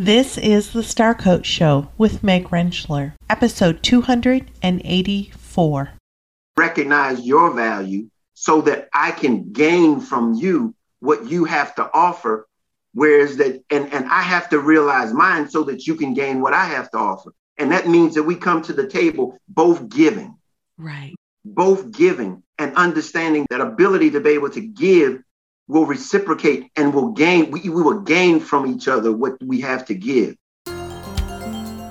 This is the Star Coach Show with Meg Rentschler, episode 284. Recognize your value so that I can gain from you what you have to offer. Whereas that, and, and I have to realize mine so that you can gain what I have to offer. And that means that we come to the table both giving. Right. Both giving and understanding that ability to be able to give will reciprocate and will gain, we, we will gain from each other what we have to give.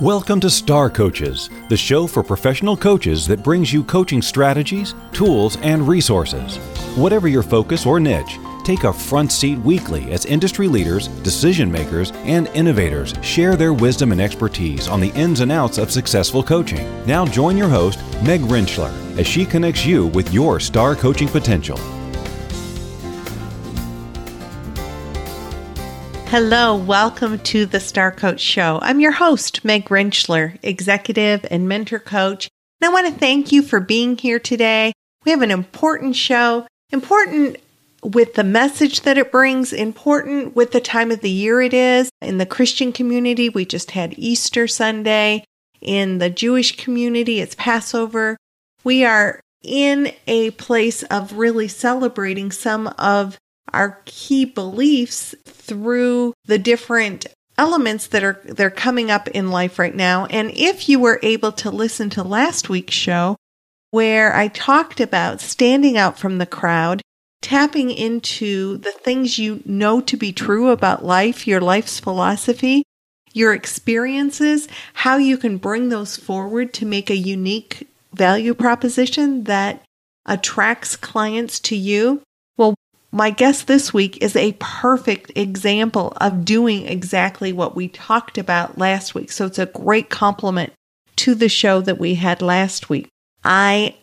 Welcome to Star Coaches, the show for professional coaches that brings you coaching strategies, tools, and resources. Whatever your focus or niche, take a front seat weekly as industry leaders, decision makers, and innovators share their wisdom and expertise on the ins and outs of successful coaching. Now join your host, Meg Rentschler, as she connects you with your star coaching potential. Hello, welcome to the Star Coach Show. I'm your host, Meg Rentschler, executive and mentor coach. And I want to thank you for being here today. We have an important show, important with the message that it brings, important with the time of the year it is. In the Christian community, we just had Easter Sunday. In the Jewish community, it's Passover. We are in a place of really celebrating some of our key beliefs through the different elements that are they're coming up in life right now. And if you were able to listen to last week's show where I talked about standing out from the crowd, tapping into the things you know to be true about life, your life's philosophy, your experiences, how you can bring those forward to make a unique value proposition that attracts clients to you. My guest this week is a perfect example of doing exactly what we talked about last week. So it's a great compliment to the show that we had last week. I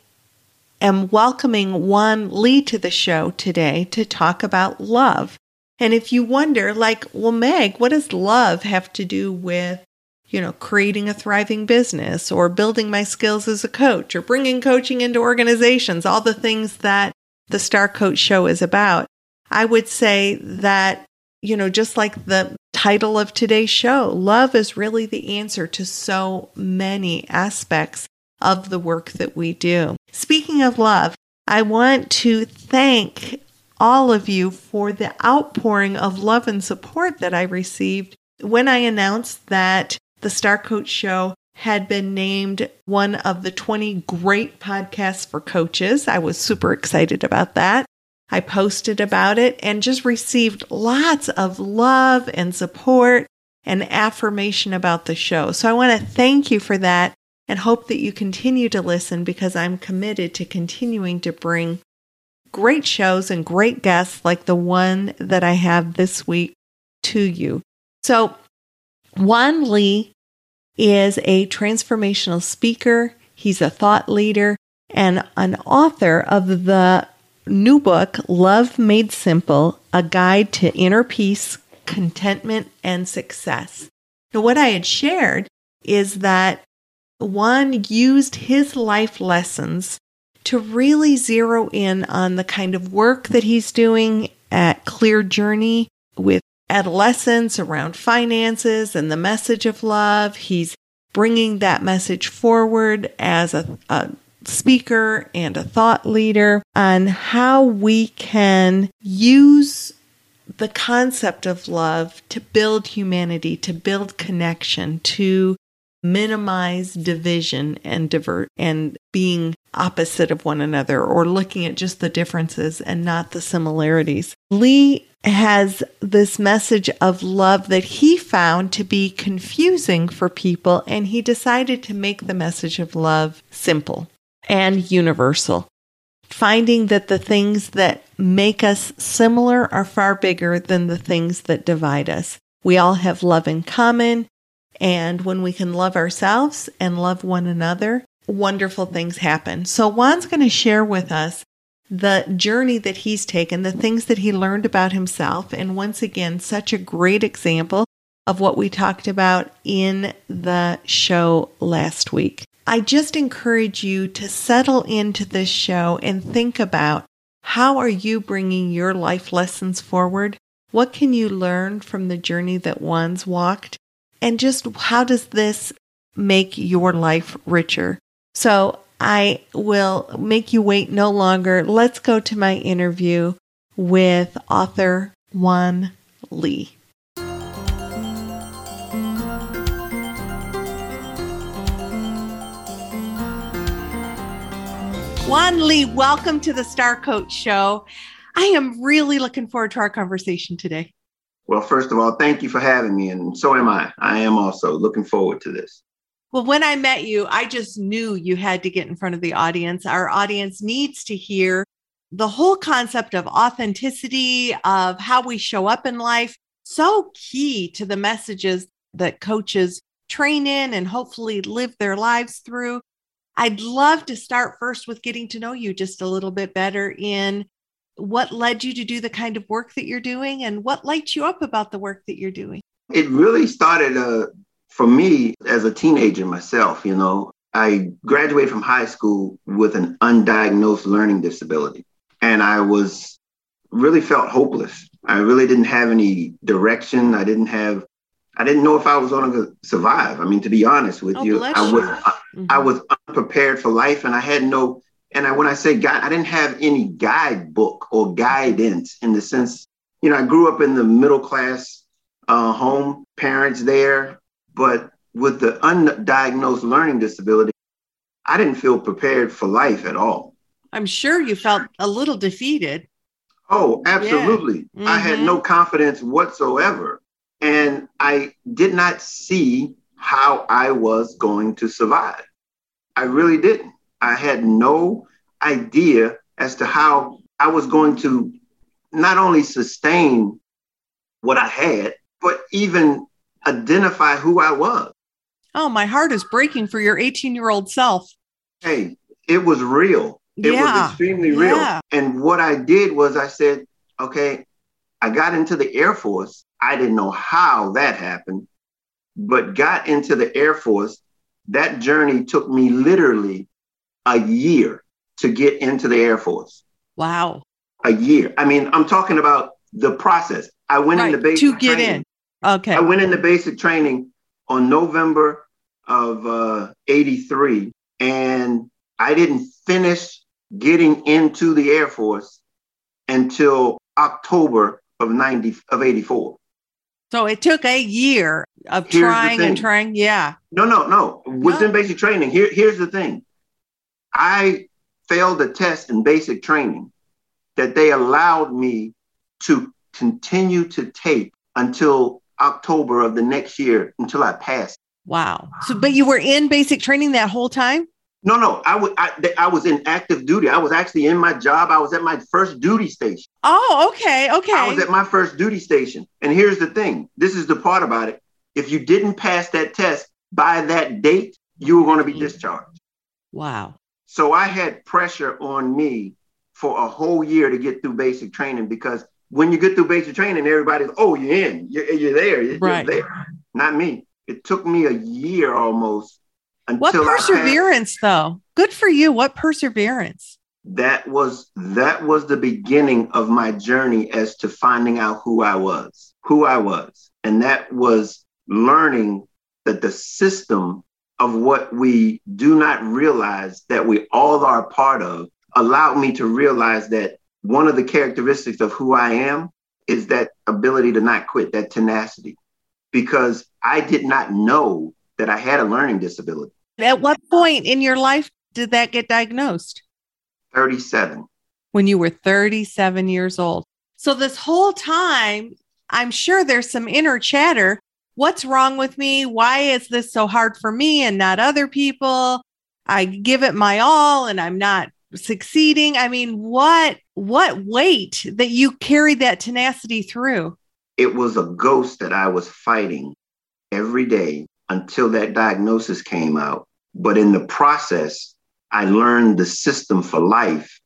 am welcoming Juan Lee to the show today to talk about love. And if you wonder, like, well, Meg, what does love have to do with, you know, creating a thriving business or building my skills as a coach or bringing coaching into organizations, all the things that the Star Coach show is about. I would say that, you know, just like the title of today's show, love is really the answer to so many aspects of the work that we do. Speaking of love, I want to thank all of you for the outpouring of love and support that I received when I announced that the Star Coach Show had been named one of the 20 great podcasts for coaches. I was super excited about that. I posted about it and just received lots of love and support and affirmation about the show. So I want to thank you for that and hope that you continue to listen because I'm committed to continuing to bring great shows and great guests like the one that I have this week to you. So Juan Lee is a transformational speaker. He's a thought leader and an author of the new book, Love Made Simple A Guide to Inner Peace, Contentment, and Success. Now, what I had shared is that Juan used his life lessons to really zero in on the kind of work that he's doing at Clear Journey with adolescents around finances and the message of love. He's bringing that message forward as a, a speaker and a thought leader on how we can use the concept of love to build humanity, to build connection, to minimize division and divert and being opposite of one another or looking at just the differences and not the similarities. Lee has this message of love that he found to be confusing for people, and he decided to make the message of love simple and universal. Finding that the things that make us similar are far bigger than the things that divide us. We all have love in common. And when we can love ourselves and love one another, wonderful things happen. So Juan's going to share with us the journey that he's taken, the things that he learned about himself. And once again, such a great example of what we talked about in the show last week. I just encourage you to settle into this show and think about how are you bringing your life lessons forward? What can you learn from the journey that Juan's walked? and just how does this make your life richer? So I will make you wait no longer. Let's go to my interview with author Juan Lee. Juan Lee, welcome to the Star Coach Show. I am really looking forward to our conversation today. Well, first of all, thank you for having me. And so am I. I am also looking forward to this. Well, when I met you, I just knew you had to get in front of the audience. Our audience needs to hear the whole concept of authenticity, of how we show up in life. So key to the messages that coaches train in and hopefully live their lives through. I'd love to start first with getting to know you just a little bit better in what led you to do the kind of work that you're doing and what lights you up about the work that you're doing. It really started uh, for me as a teenager myself, you know, I graduated from high school with an undiagnosed learning disability. And I was really felt hopeless. I really didn't have any direction. I didn't have, I didn't know if I was going to survive. I mean, to be honest with oh, you, I was, I, mm-hmm. I was unprepared for life and I had no, and I, when I say guide, I didn't have any guidebook or guidance in the sense, you know, I grew up in the middle class uh, home, parents there, but with the undiagnosed learning disability, I didn't feel prepared for life at all. I'm sure you felt a little defeated. Oh, absolutely. Yeah. Mm-hmm. I had no confidence whatsoever. And I did not see how I was going to survive. I really didn't. I had no idea as to how I was going to not only sustain what I had, but even identify who I was. Oh, my heart is breaking for your 18 year old self. Hey, it was real. It yeah. was extremely real. Yeah. And what I did was I said, okay, I got into the Air Force. I didn't know how that happened, but got into the Air Force. That journey took me literally a year to get into the Air Force. Wow. A year. I mean, I'm talking about the process. I went right, into basic to get in. Okay. I went into basic training on November of uh, 83, and I didn't finish getting into the Air Force until October of 90 of 84. So it took a year of here's trying and trying. Yeah. No, no, no. Within no. basic training, here, here's the thing. I failed a test in basic training that they allowed me to continue to take until October of the next year until I passed. Wow. So, but you were in basic training that whole time? No, no. I was I, I was in active duty. I was actually in my job. I was at my first duty station. Oh, okay, okay. I was at my first duty station. And here's the thing. This is the part about it. If you didn't pass that test by that date, you were going to be mm-hmm. discharged. Wow. So I had pressure on me for a whole year to get through basic training because when you get through basic training, everybody's, oh, you're in, you're, you're there, you're, right. there. Not me. It took me a year almost. what perseverance, though? Good for you. What perseverance? That was that was the beginning of my journey as to finding out who I was, who I was, and that was learning that the system of what we do not realize that we all are part of allowed me to realize that one of the characteristics of who I am is that ability to not quit, that tenacity, because I did not know that I had a learning disability. At what point in your life did that get diagnosed? 37. When you were 37 years old. So, this whole time, I'm sure there's some inner chatter. What's wrong with me? Why is this so hard for me and not other people? I give it my all and I'm not succeeding. I mean, what what weight that you carried that tenacity through? It was a ghost that I was fighting every day until that diagnosis came out. But in the process, I learned the system for life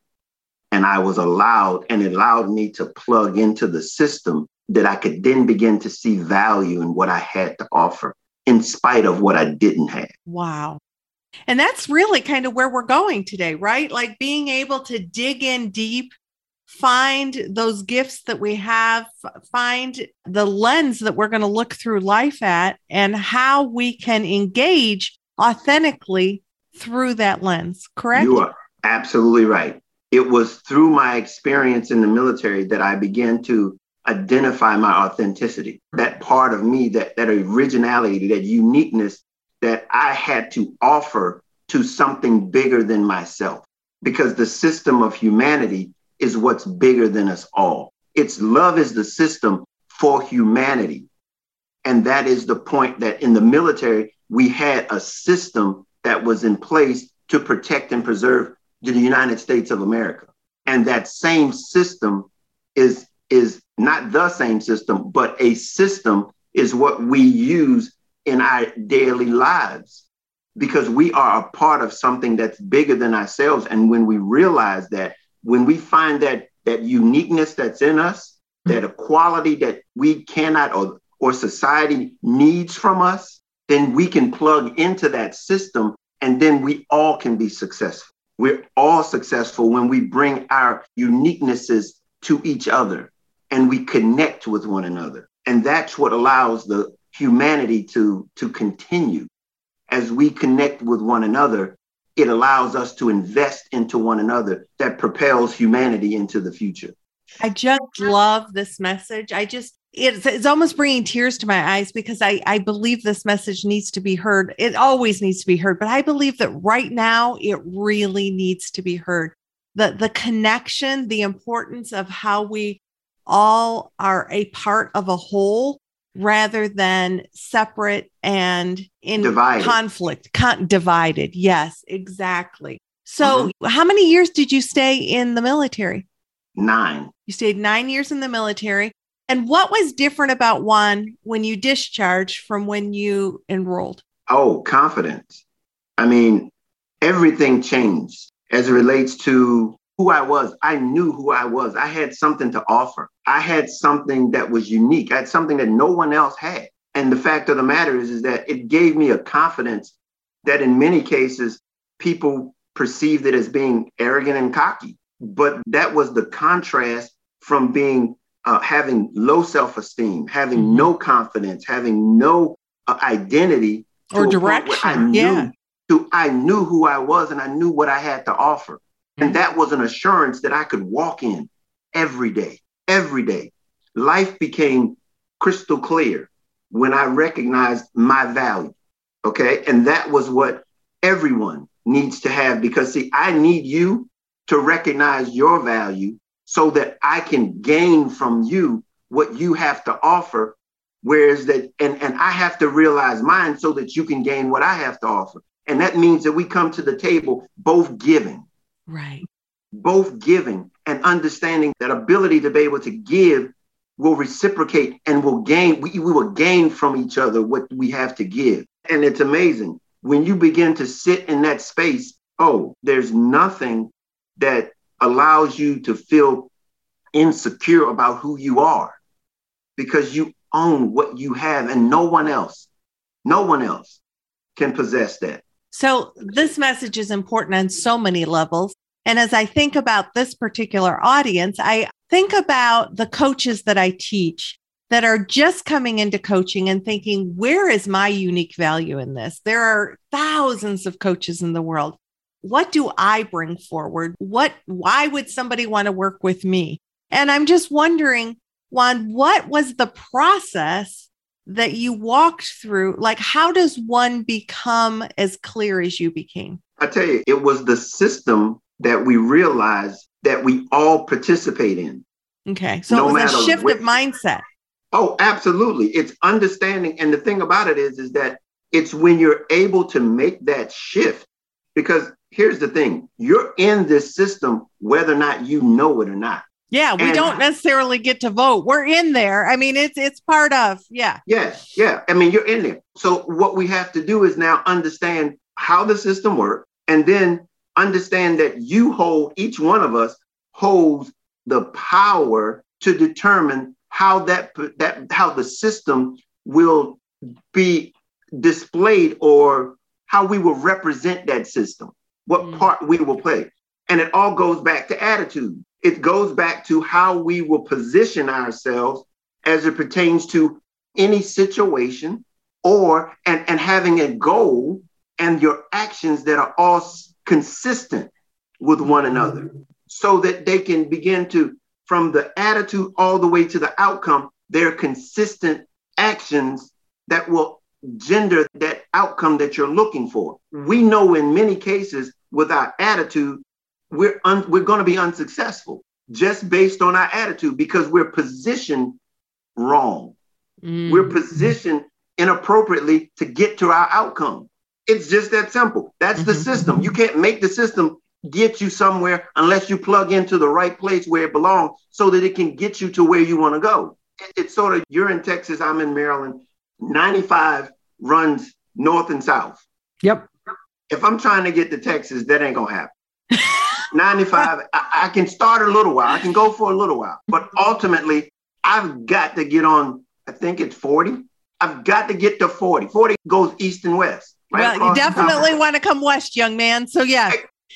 and I was allowed and it allowed me to plug into the system that I could then begin to see value in what I had to offer in spite of what I didn't have. Wow. And that's really kind of where we're going today, right? Like being able to dig in deep, find those gifts that we have, find the lens that we're going to look through life at, and how we can engage authentically through that lens. Correct? You are absolutely right. It was through my experience in the military that I began to identify my authenticity, that part of me, that, that originality, that uniqueness that I had to offer to something bigger than myself. Because the system of humanity is what's bigger than us all. It's love is the system for humanity. And that is the point that in the military, we had a system that was in place to protect and preserve the United States of America. And that same system is, is not the same system, but a system is what we use in our daily lives because we are a part of something that's bigger than ourselves. And when we realize that, when we find that that uniqueness that's in us, that equality that we cannot or, or society needs from us, then we can plug into that system and then we all can be successful. We're all successful when we bring our uniquenesses to each other and we connect with one another. And that's what allows the humanity to, to continue. As we connect with one another, it allows us to invest into one another that propels humanity into the future. I just love this message. I just, it's, it's almost bringing tears to my eyes because I, I believe this message needs to be heard. It always needs to be heard, but I believe that right now it really needs to be heard. The, the connection, the importance of how we all are a part of a whole rather than separate and in divided. conflict, con- divided. Yes, exactly. So, mm-hmm. how many years did you stay in the military? Nine. You stayed nine years in the military. And what was different about Juan when you discharged from when you enrolled? Oh, confidence. I mean, everything changed as it relates to who I was. I knew who I was. I had something to offer. I had something that was unique. I had something that no one else had. And the fact of the matter is, is that it gave me a confidence that in many cases people perceived it as being arrogant and cocky. But that was the contrast from being uh, having low self-esteem, having mm-hmm. no confidence, having no uh, identity or direction. I knew, yeah. to, I knew who I was and I knew what I had to offer. And that was an assurance that I could walk in every day, every day. Life became crystal clear when I recognized my value. Okay. And that was what everyone needs to have because, see, I need you to recognize your value so that I can gain from you what you have to offer. Whereas that, and, and I have to realize mine so that you can gain what I have to offer. And that means that we come to the table both giving Right. Both giving and understanding that ability to be able to give will reciprocate and will gain, we, we will gain from each other what we have to give. And it's amazing. When you begin to sit in that space, oh, there's nothing that allows you to feel insecure about who you are because you own what you have and no one else, no one else can possess that. So, this message is important on so many levels. And as I think about this particular audience, I think about the coaches that I teach that are just coming into coaching and thinking, where is my unique value in this? There are thousands of coaches in the world. What do I bring forward? What, why would somebody want to work with me? And I'm just wondering, Juan, what was the process that you walked through? Like, how does one become as clear as you became? I tell you, it was the system that we realize that we all participate in. Okay. So no it was a shift of mindset. Oh, absolutely. It's understanding. And the thing about it is, is that it's when you're able to make that shift. Because here's the thing you're in this system, whether or not you know it or not. Yeah, we and, don't necessarily get to vote. We're in there. I mean, it's it's part of, yeah. Yeah, yeah. I mean, you're in there. So what we have to do is now understand how the system works and then understand that you hold each one of us holds the power to determine how that that how the system will be displayed or how we will represent that system what mm. part we will play and it all goes back to attitude It goes back to how we will position ourselves as it pertains to any situation or and, and having a goal and your actions that are all consistent with one another so that they can begin to from the attitude all the way to the outcome they're consistent actions that will gender that outcome that you're looking for we know in many cases with our attitude we're un- we're going to be unsuccessful just based on our attitude because we're positioned wrong. Mm. We're positioned inappropriately to get to our outcome. It's just that simple. That's the mm-hmm. system. You can't make the system get you somewhere unless you plug into the right place where it belongs so that it can get you to where you want to go. It's sort of you're in Texas, I'm in Maryland. 95 runs north and south. Yep. If I'm trying to get to Texas, that ain't gonna happen. 95, I, I, can start a little while. I can go for a little while. But ultimately, I've got to get on, I think it's 40. I've got to get to 40. 40 goes east and west. Right well, you definitely want to come west, young man. So yeah.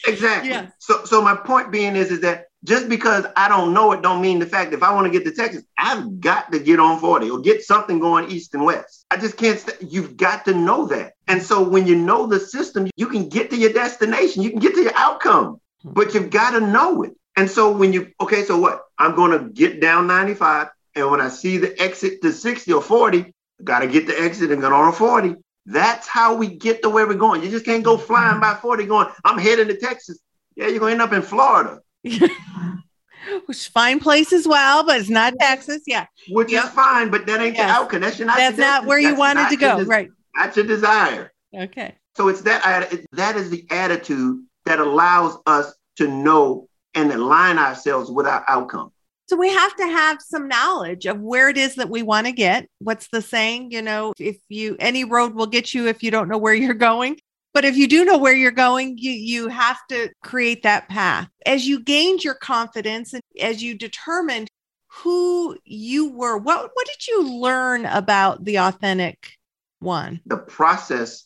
Exactly. Yeah. So so my point being is, is that just because I don't know it don't mean the fact if I want to get to Texas, I've got to get on 40 or get something going east and west. I just can't st- you've got to know that. And so when you know the system, you can get to your destination, you can get to your outcome hmm. but you've got to know it. And so when you, okay, so what? I'm going to get down 95. And when I see the exit to 60 or 40, got to get the exit and get on a 40. That's how we get to where we're going. You just can't go mm-hmm. flying by 40 going, I'm heading to Texas. Yeah, you're going to end up in Florida. Which fine place as well, but it's not Texas. Yeah. Which yep. is fine, but that ain't yes. the outcome. That's, not, that's not where you wanted to go. right. That's your desire. Okay. So it's that that is the attitude that allows us to know and align ourselves with our outcome. So we have to have some knowledge of where it is that we want to get. What's the saying? You know, if you any road will get you if you don't know where you're going. But if you do know where you're going, you you have to create that path. As you gained your confidence and as you determined who you were, what what did you learn about the authentic Juan? The process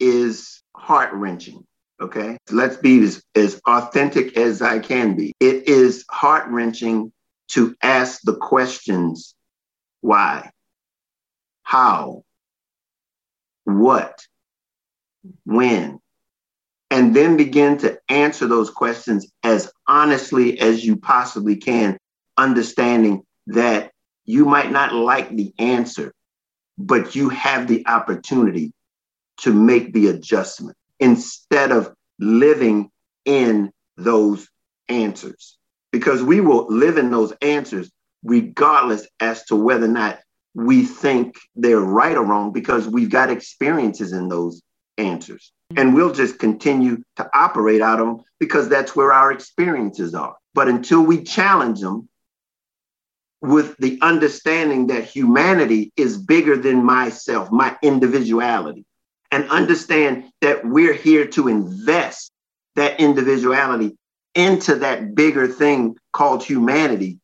is heart-wrenching Okay. Let's be as, as authentic as I can be. It is heart wrenching to ask the questions why, how, what, when, and then begin to answer those questions as honestly as you possibly can, understanding that you might not like the answer, but you have the opportunity to make the adjustment instead of living in those answers. Because we will live in those answers regardless as to whether or not we think they're right or wrong, because we've got experiences in those answers. And we'll just continue to operate out of them because that's where our experiences are. But until we challenge them with the understanding that humanity is bigger than myself, my individuality, and understand that we're here to invest that individuality into that bigger thing called humanity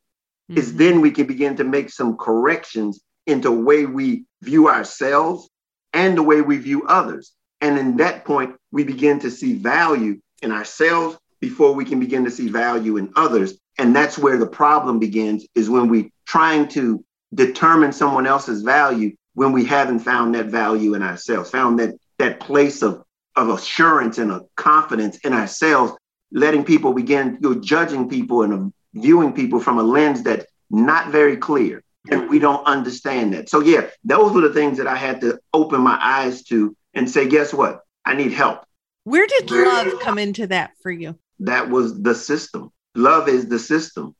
mm-hmm. is then we can begin to make some corrections into the way we view ourselves and the way we view others. And in that point, we begin to see value in ourselves before we can begin to see value in others. And that's where the problem begins is when we trying to determine someone else's value when we haven't found that value in ourselves, found that that place of, of assurance and a confidence in ourselves, letting people begin you know, judging people and viewing people from a lens that's not very clear. And we don't understand that. So yeah, those were the things that I had to open my eyes to and say, guess what? I need help. Where did love come into that for you? That was the system. Love is the system.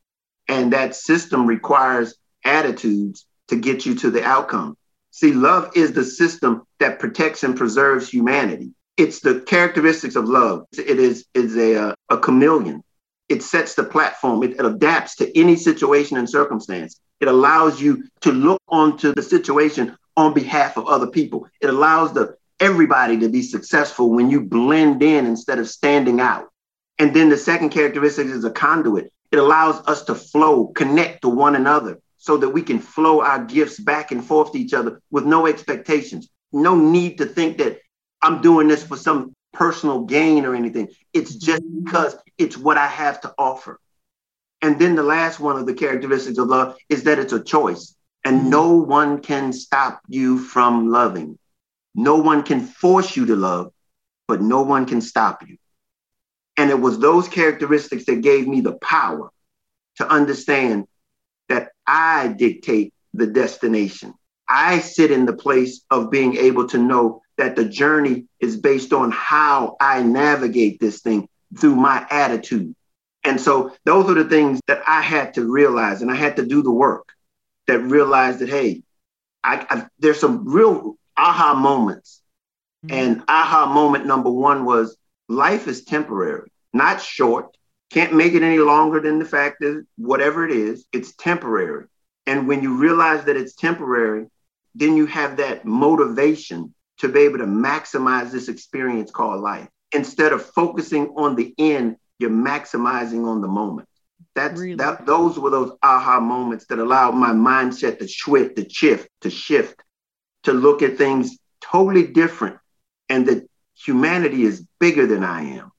And that system requires attitudes to get you to the outcome. See, love is the system that protects and preserves humanity. It's the characteristics of love. It is, is a, uh, a chameleon. It sets the platform. It, it adapts to any situation and circumstance. It allows you to look onto the situation on behalf of other people. It allows the everybody to be successful when you blend in instead of standing out. And then the second characteristic is a conduit. It allows us to flow, connect to one another so that we can flow our gifts back and forth to each other with no expectations. No need to think that I'm doing this for some personal gain or anything. It's just mm-hmm. because it's what I have to offer. And then the last one of the characteristics of love is that it's a choice. And mm-hmm. no one can stop you from loving. No one can force you to love, but no one can stop you. And it was those characteristics that gave me the power to understand that I dictate the destination. I sit in the place of being able to know that the journey is based on how I navigate this thing through my attitude. And so those are the things that I had to realize, and I had to do the work that realized that, hey, I, I, there's some real aha moments. Mm-hmm. And aha moment number one was life is temporary, not short. Can't make it any longer than the fact that whatever it is, it's temporary. And when you realize that it's temporary, then you have that motivation to be able to maximize this experience called life. Instead of focusing on the end, you're maximizing on the moment. That's really? that those were those aha moments that allowed my mindset to shift, to shift, to shift, to look at things totally different. And that humanity is bigger than I am.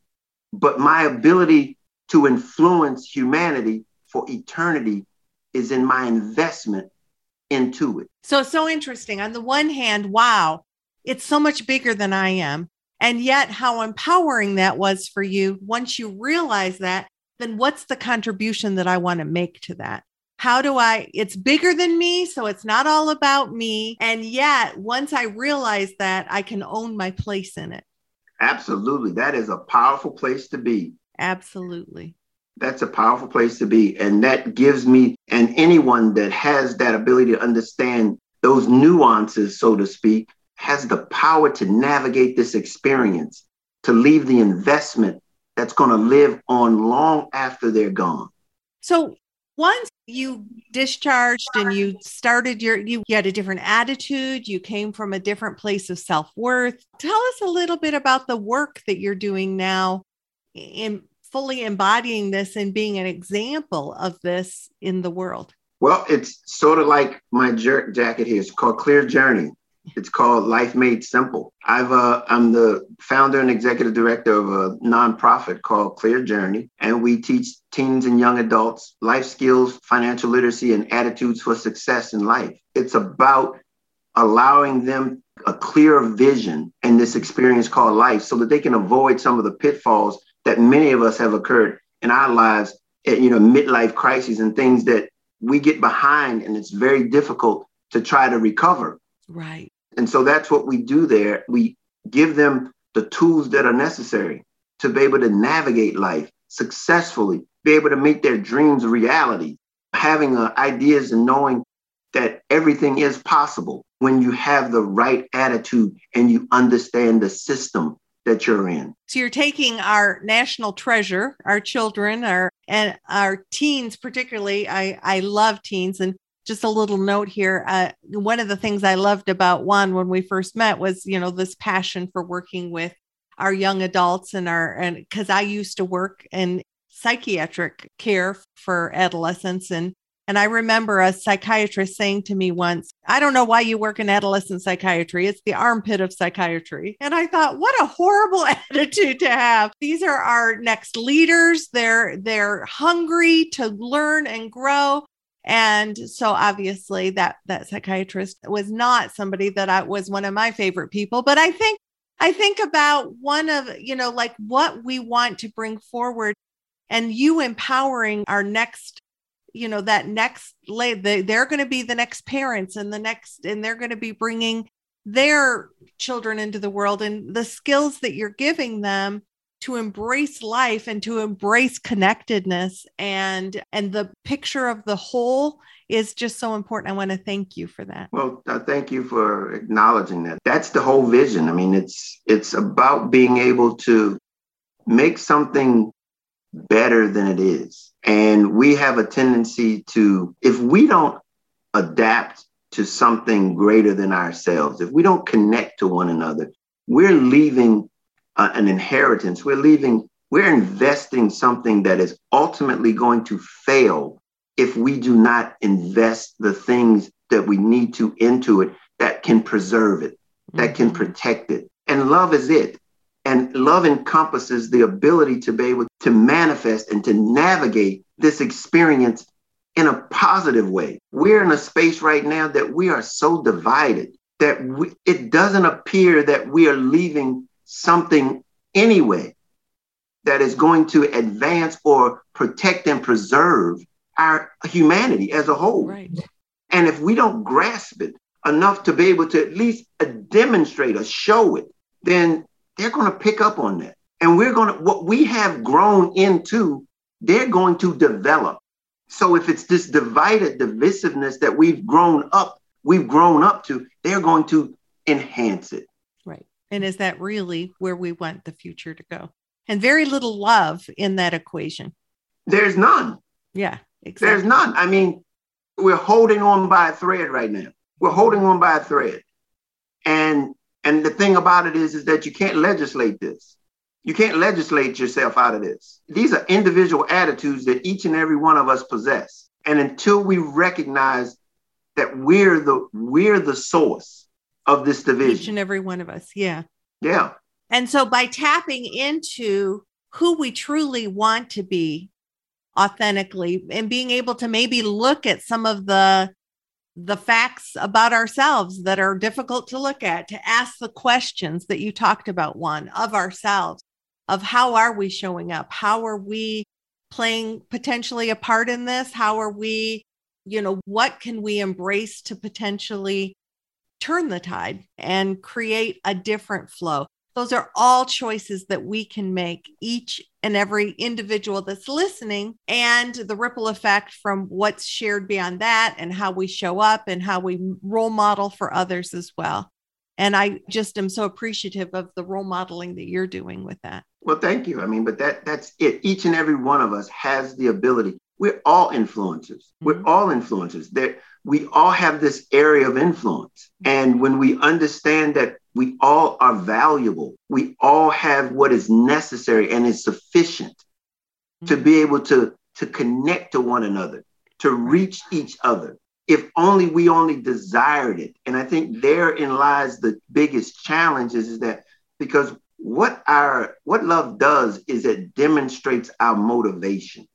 But my ability to influence humanity for eternity is in my investment into it. So, so interesting. On the one hand, wow, it's so much bigger than I am. And yet, how empowering that was for you. Once you realize that, then what's the contribution that I want to make to that? How do I? It's bigger than me. So it's not all about me. And yet, once I realize that, I can own my place in it. Absolutely. That is a powerful place to be. Absolutely. That's a powerful place to be. And that gives me, and anyone that has that ability to understand those nuances, so to speak, has the power to navigate this experience, to leave the investment that's going to live on long after they're gone. So once you discharged and you started your you had a different attitude you came from a different place of self-worth tell us a little bit about the work that you're doing now in fully embodying this and being an example of this in the world? Well, it's sort of like my jerk jacket here. It's called Clear Journey. It's called Life Made Simple. I've uh, I'm the founder and executive director of a nonprofit called Clear Journey, and we teach teens and young adults life skills, financial literacy, and attitudes for success in life. It's about allowing them a clear vision in this experience called life so that they can avoid some of the pitfalls that many of us have occurred in our lives at, you know, midlife crises and things that we get behind and it's very difficult to try to recover. Right. And so that's what we do there. We give them the tools that are necessary to be able to navigate life successfully, be able to make their dreams reality, having uh, ideas and knowing that everything is possible when you have the right attitude and you understand the system that you're in. So you're taking our national treasure, our children, our and our teens particularly. I I love teens and just a little note here. Uh, one of the things I loved about Juan when we first met was, you know, this passion for working with our young adults and our and because I used to work in psychiatric care for adolescents and and I remember a psychiatrist saying to me once, I don't know why you work in adolescent psychiatry. It's the armpit of psychiatry. And I thought, what a horrible attitude to have. These are our next leaders. They're they're hungry to learn and grow. And so obviously that that psychiatrist was not somebody that I was one of my favorite people, but I think I think about one of, you know, like what we want to bring forward and you empowering our next you know that next lay they, they're going to be the next parents and the next and they're going to be bringing their children into the world and the skills that you're giving them to embrace life and to embrace connectedness. And and the picture of the whole is just so important. I want to thank you for that. Well uh, thank you for acknowledging that. That's the whole vision. I mean it's it's about being able to make something better than it is. And we have a tendency to, if we don't adapt to something greater than ourselves, if we don't connect to one another, we're leaving uh, an inheritance. We're leaving, we're investing something that is ultimately going to fail if we do not invest the things that we need to into it that can preserve it, that can mm-hmm. protect it. And love is it. And love encompasses the ability to be able to manifest and to navigate this experience in a positive way. We're in a space right now that we are so divided that we, it doesn't appear that we are leaving something anyway that is going to advance or protect and preserve our humanity as a whole. Right. And if we don't grasp it enough to be able to at least uh, demonstrate or show it, then they're going to pick up on that. And we're going to, what we have grown into, they're going to develop. So if it's this divided divisiveness that we've grown up, we've grown up to, they're going to enhance it. And is that really where we want the future to go? And very little love in that equation. There's none. Yeah, exactly. There's none. I mean, we're holding on by a thread right now. We're holding on by a thread. And and the thing about it is, is that you can't legislate this. You can't legislate yourself out of this. These are individual attitudes that each and every one of us possess. And until we recognize that we're the we're the source of this division. Each and every one of us. Yeah. Yeah. And so by tapping into who we truly want to be authentically and being able to maybe look at some of the the facts about ourselves that are difficult to look at to ask the questions that you talked about Juan of ourselves of how are we showing up how are we playing potentially a part in this how are we you know what can we embrace to potentially turn the tide and create a different flow those are all choices that we can make, each and every individual that's listening, and the ripple effect from what's shared beyond that, and how we show up and how we role model for others as well. And I just am so appreciative of the role modeling that you're doing with that. Well, thank you. I mean, but that that's it. Each and every one of us has the ability. We're all influencers. Mm-hmm. We're all influencers. That we all have this area of influence. And when we understand that we all are valuable. We all have what is necessary and is sufficient mm-hmm. to be able to, to connect to one another, to reach each other. If only we only desired it. And I think therein lies the biggest challenge is, is that because what our what love does is it demonstrates our motivation.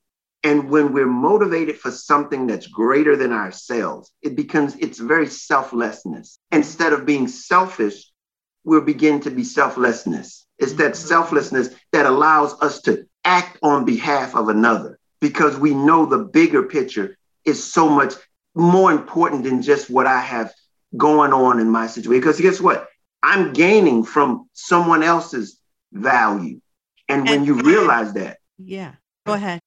And when we're motivated for something that's greater than ourselves, it becomes it's very selflessness. Instead of being selfish, we'll begin to be selflessness. It's that mm-hmm. selflessness that allows us to act on behalf of another because we know the bigger picture is so much more important than just what I have going on in my situation. Because guess what? I'm gaining from someone else's value. And when and, you realize that. Yeah, go ahead.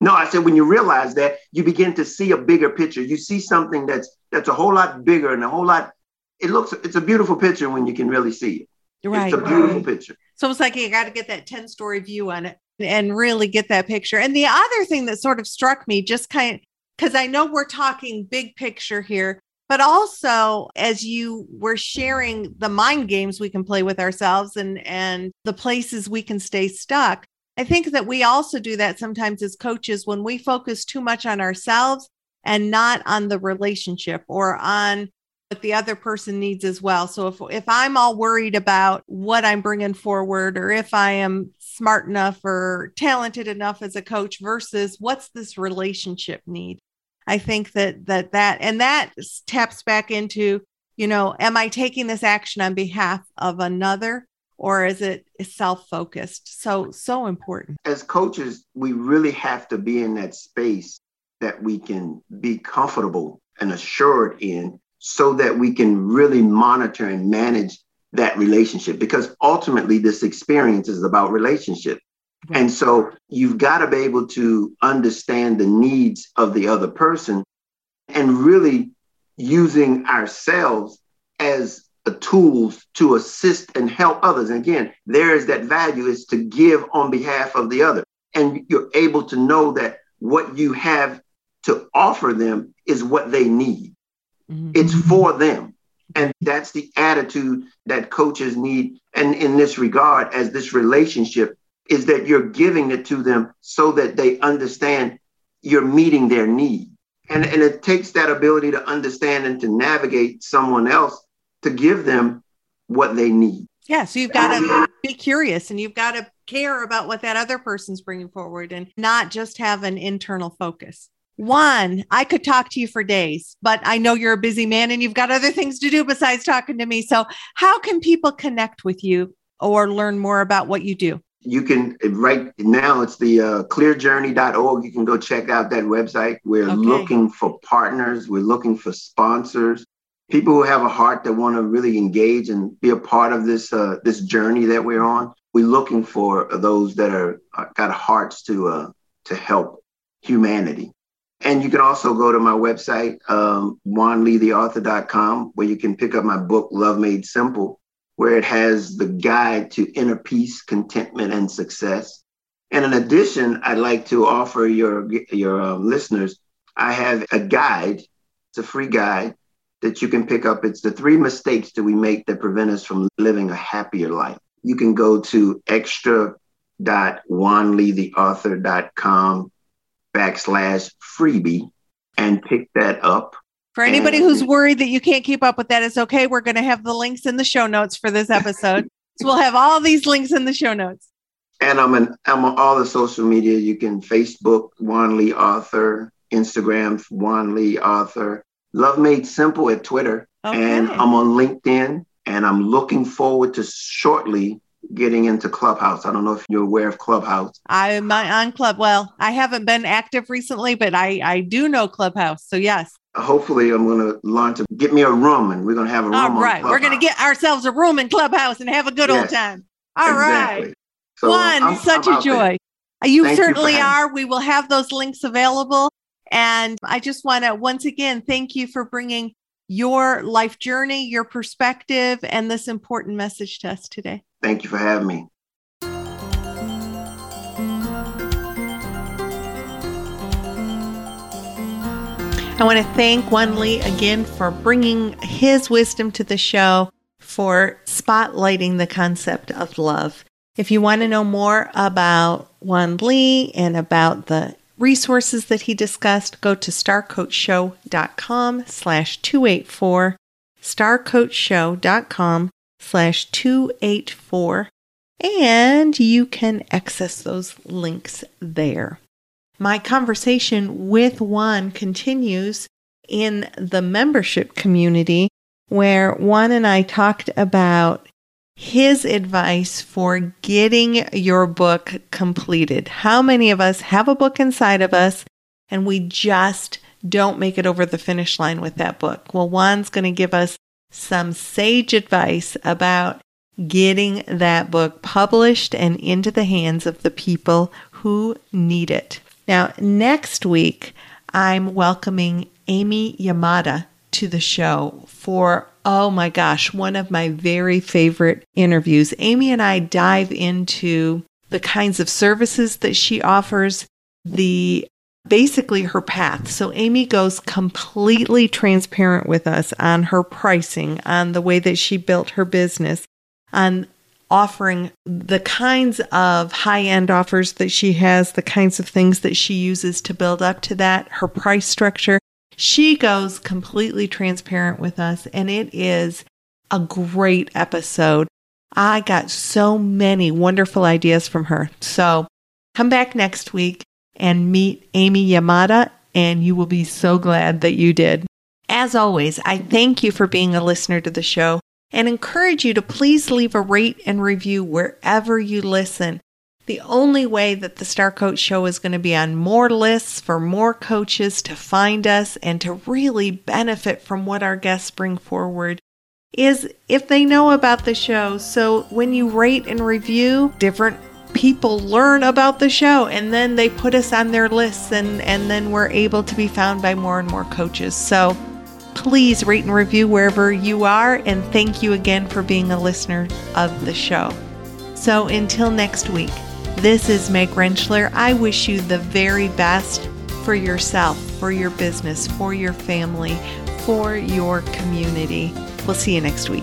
No, I said when you realize that, you begin to see a bigger picture. You see something that's that's a whole lot bigger and a whole lot it looks it's a beautiful picture when you can really see it. Right. It's a beautiful right. picture. So it's like you got to get that 10 story view on it and really get that picture. And the other thing that sort of struck me, just kind of because I know we're talking big picture here, but also as you were sharing the mind games we can play with ourselves and and the places we can stay stuck. I think that we also do that sometimes as coaches when we focus too much on ourselves and not on the relationship or on what the other person needs as well. So if if I'm all worried about what I'm bringing forward or if I am smart enough or talented enough as a coach versus what's this relationship need? I think that that that and that taps back into, you know, am I taking this action on behalf of another or is it self-focused? So so important. As coaches, we really have to be in that space that we can be comfortable and assured in so that we can really monitor and manage that relationship because ultimately this experience is about relationship. And so you've got to be able to understand the needs of the other person and really using ourselves as tools to assist and help others. And again, there is that value is to give on behalf of the other. And you're able to know that what you have to offer them is what they need. Mm-hmm. It's for them. And that's the attitude that coaches need. And in this regard, as this relationship is that you're giving it to them so that they understand you're meeting their need. And, and it takes that ability to understand and to navigate someone else to give them what they need. Yeah. So you've got to be curious and you've got to care about what that other person's bringing forward and not just have an internal focus. Juan, I could talk to you for days, but I know you're a busy man and you've got other things to do besides talking to me. So, how can people connect with you or learn more about what you do? You can right now it's the uh, clearjourney.org. You can go check out that website. We're okay. looking for partners, we're looking for sponsors, people who have a heart that want to really engage and be a part of this uh, this journey that we're on. We're looking for those that are uh, got hearts to uh, to help humanity. And you can also go to my website, um, juanleetheauthor.com, where you can pick up my book, Love Made Simple, where it has the guide to inner peace, contentment, and success. And in addition, I'd like to offer your, your um, listeners, I have a guide. It's a free guide that you can pick up. It's the three mistakes that we make that prevent us from living a happier life. You can go to extra.juanleetheauthor.com backslash freebie and pick that up. For anybody and, who's worried that you can't keep up with that, it's okay. We're going to have the links in the show notes for this episode. so we'll have all these links in the show notes. And I'm an I'm on all the social media. You can Facebook Juan Lee Author, Instagram Juan Lee Author, Love Made Simple at Twitter, okay. and I'm on LinkedIn. And I'm looking forward to shortly getting into Clubhouse. I don't know if you're aware of Clubhouse. I'm on Club. Well, I haven't been active recently, but I I do know Clubhouse. So yes. Hopefully, I'm going to launch. A, get me a room, and we're going to have a room. All right, we're going to get ourselves a room in Clubhouse and have a good yes, old time. All exactly. right, so Juan, I'm, such I'm a joy. There. You thank certainly you are. We will have those links available. And I just want to once again thank you for bringing your life journey, your perspective, and this important message to us today. Thank you for having me. I want to thank Juan Lee again for bringing his wisdom to the show, for spotlighting the concept of love. If you want to know more about Juan Lee and about the resources that he discussed, go to starcoachshow.com slash 284, starcoachshow.com slash 284, and you can access those links there. My conversation with Juan continues in the membership community where Juan and I talked about his advice for getting your book completed. How many of us have a book inside of us and we just don't make it over the finish line with that book? Well, Juan's going to give us some sage advice about getting that book published and into the hands of the people who need it. Now, next week, I'm welcoming Amy Yamada to the show for oh my gosh, one of my very favorite interviews. Amy and I dive into the kinds of services that she offers, the basically her path. So Amy goes completely transparent with us on her pricing, on the way that she built her business, on offering the kinds of high end offers that she has, the kinds of things that she uses to build up to that, her price structure. She goes completely transparent with us, and it is a great episode. I got so many wonderful ideas from her. So come back next week and meet Amy Yamada, and you will be so glad that you did. As always, I thank you for being a listener to the show and encourage you to please leave a rate and review wherever you listen. The only way that the Star Coach Show is going to be on more lists for more coaches to find us and to really benefit from what our guests bring forward is if they know about the show. So when you rate and review, different people learn about the show and then they put us on their lists and, and then we're able to be found by more and more coaches. So please rate and review wherever you are. And thank you again for being a listener of the show. So until next week. This is Meg Rentschler. I wish you the very best for yourself, for your business, for your family, for your community. We'll see you next week.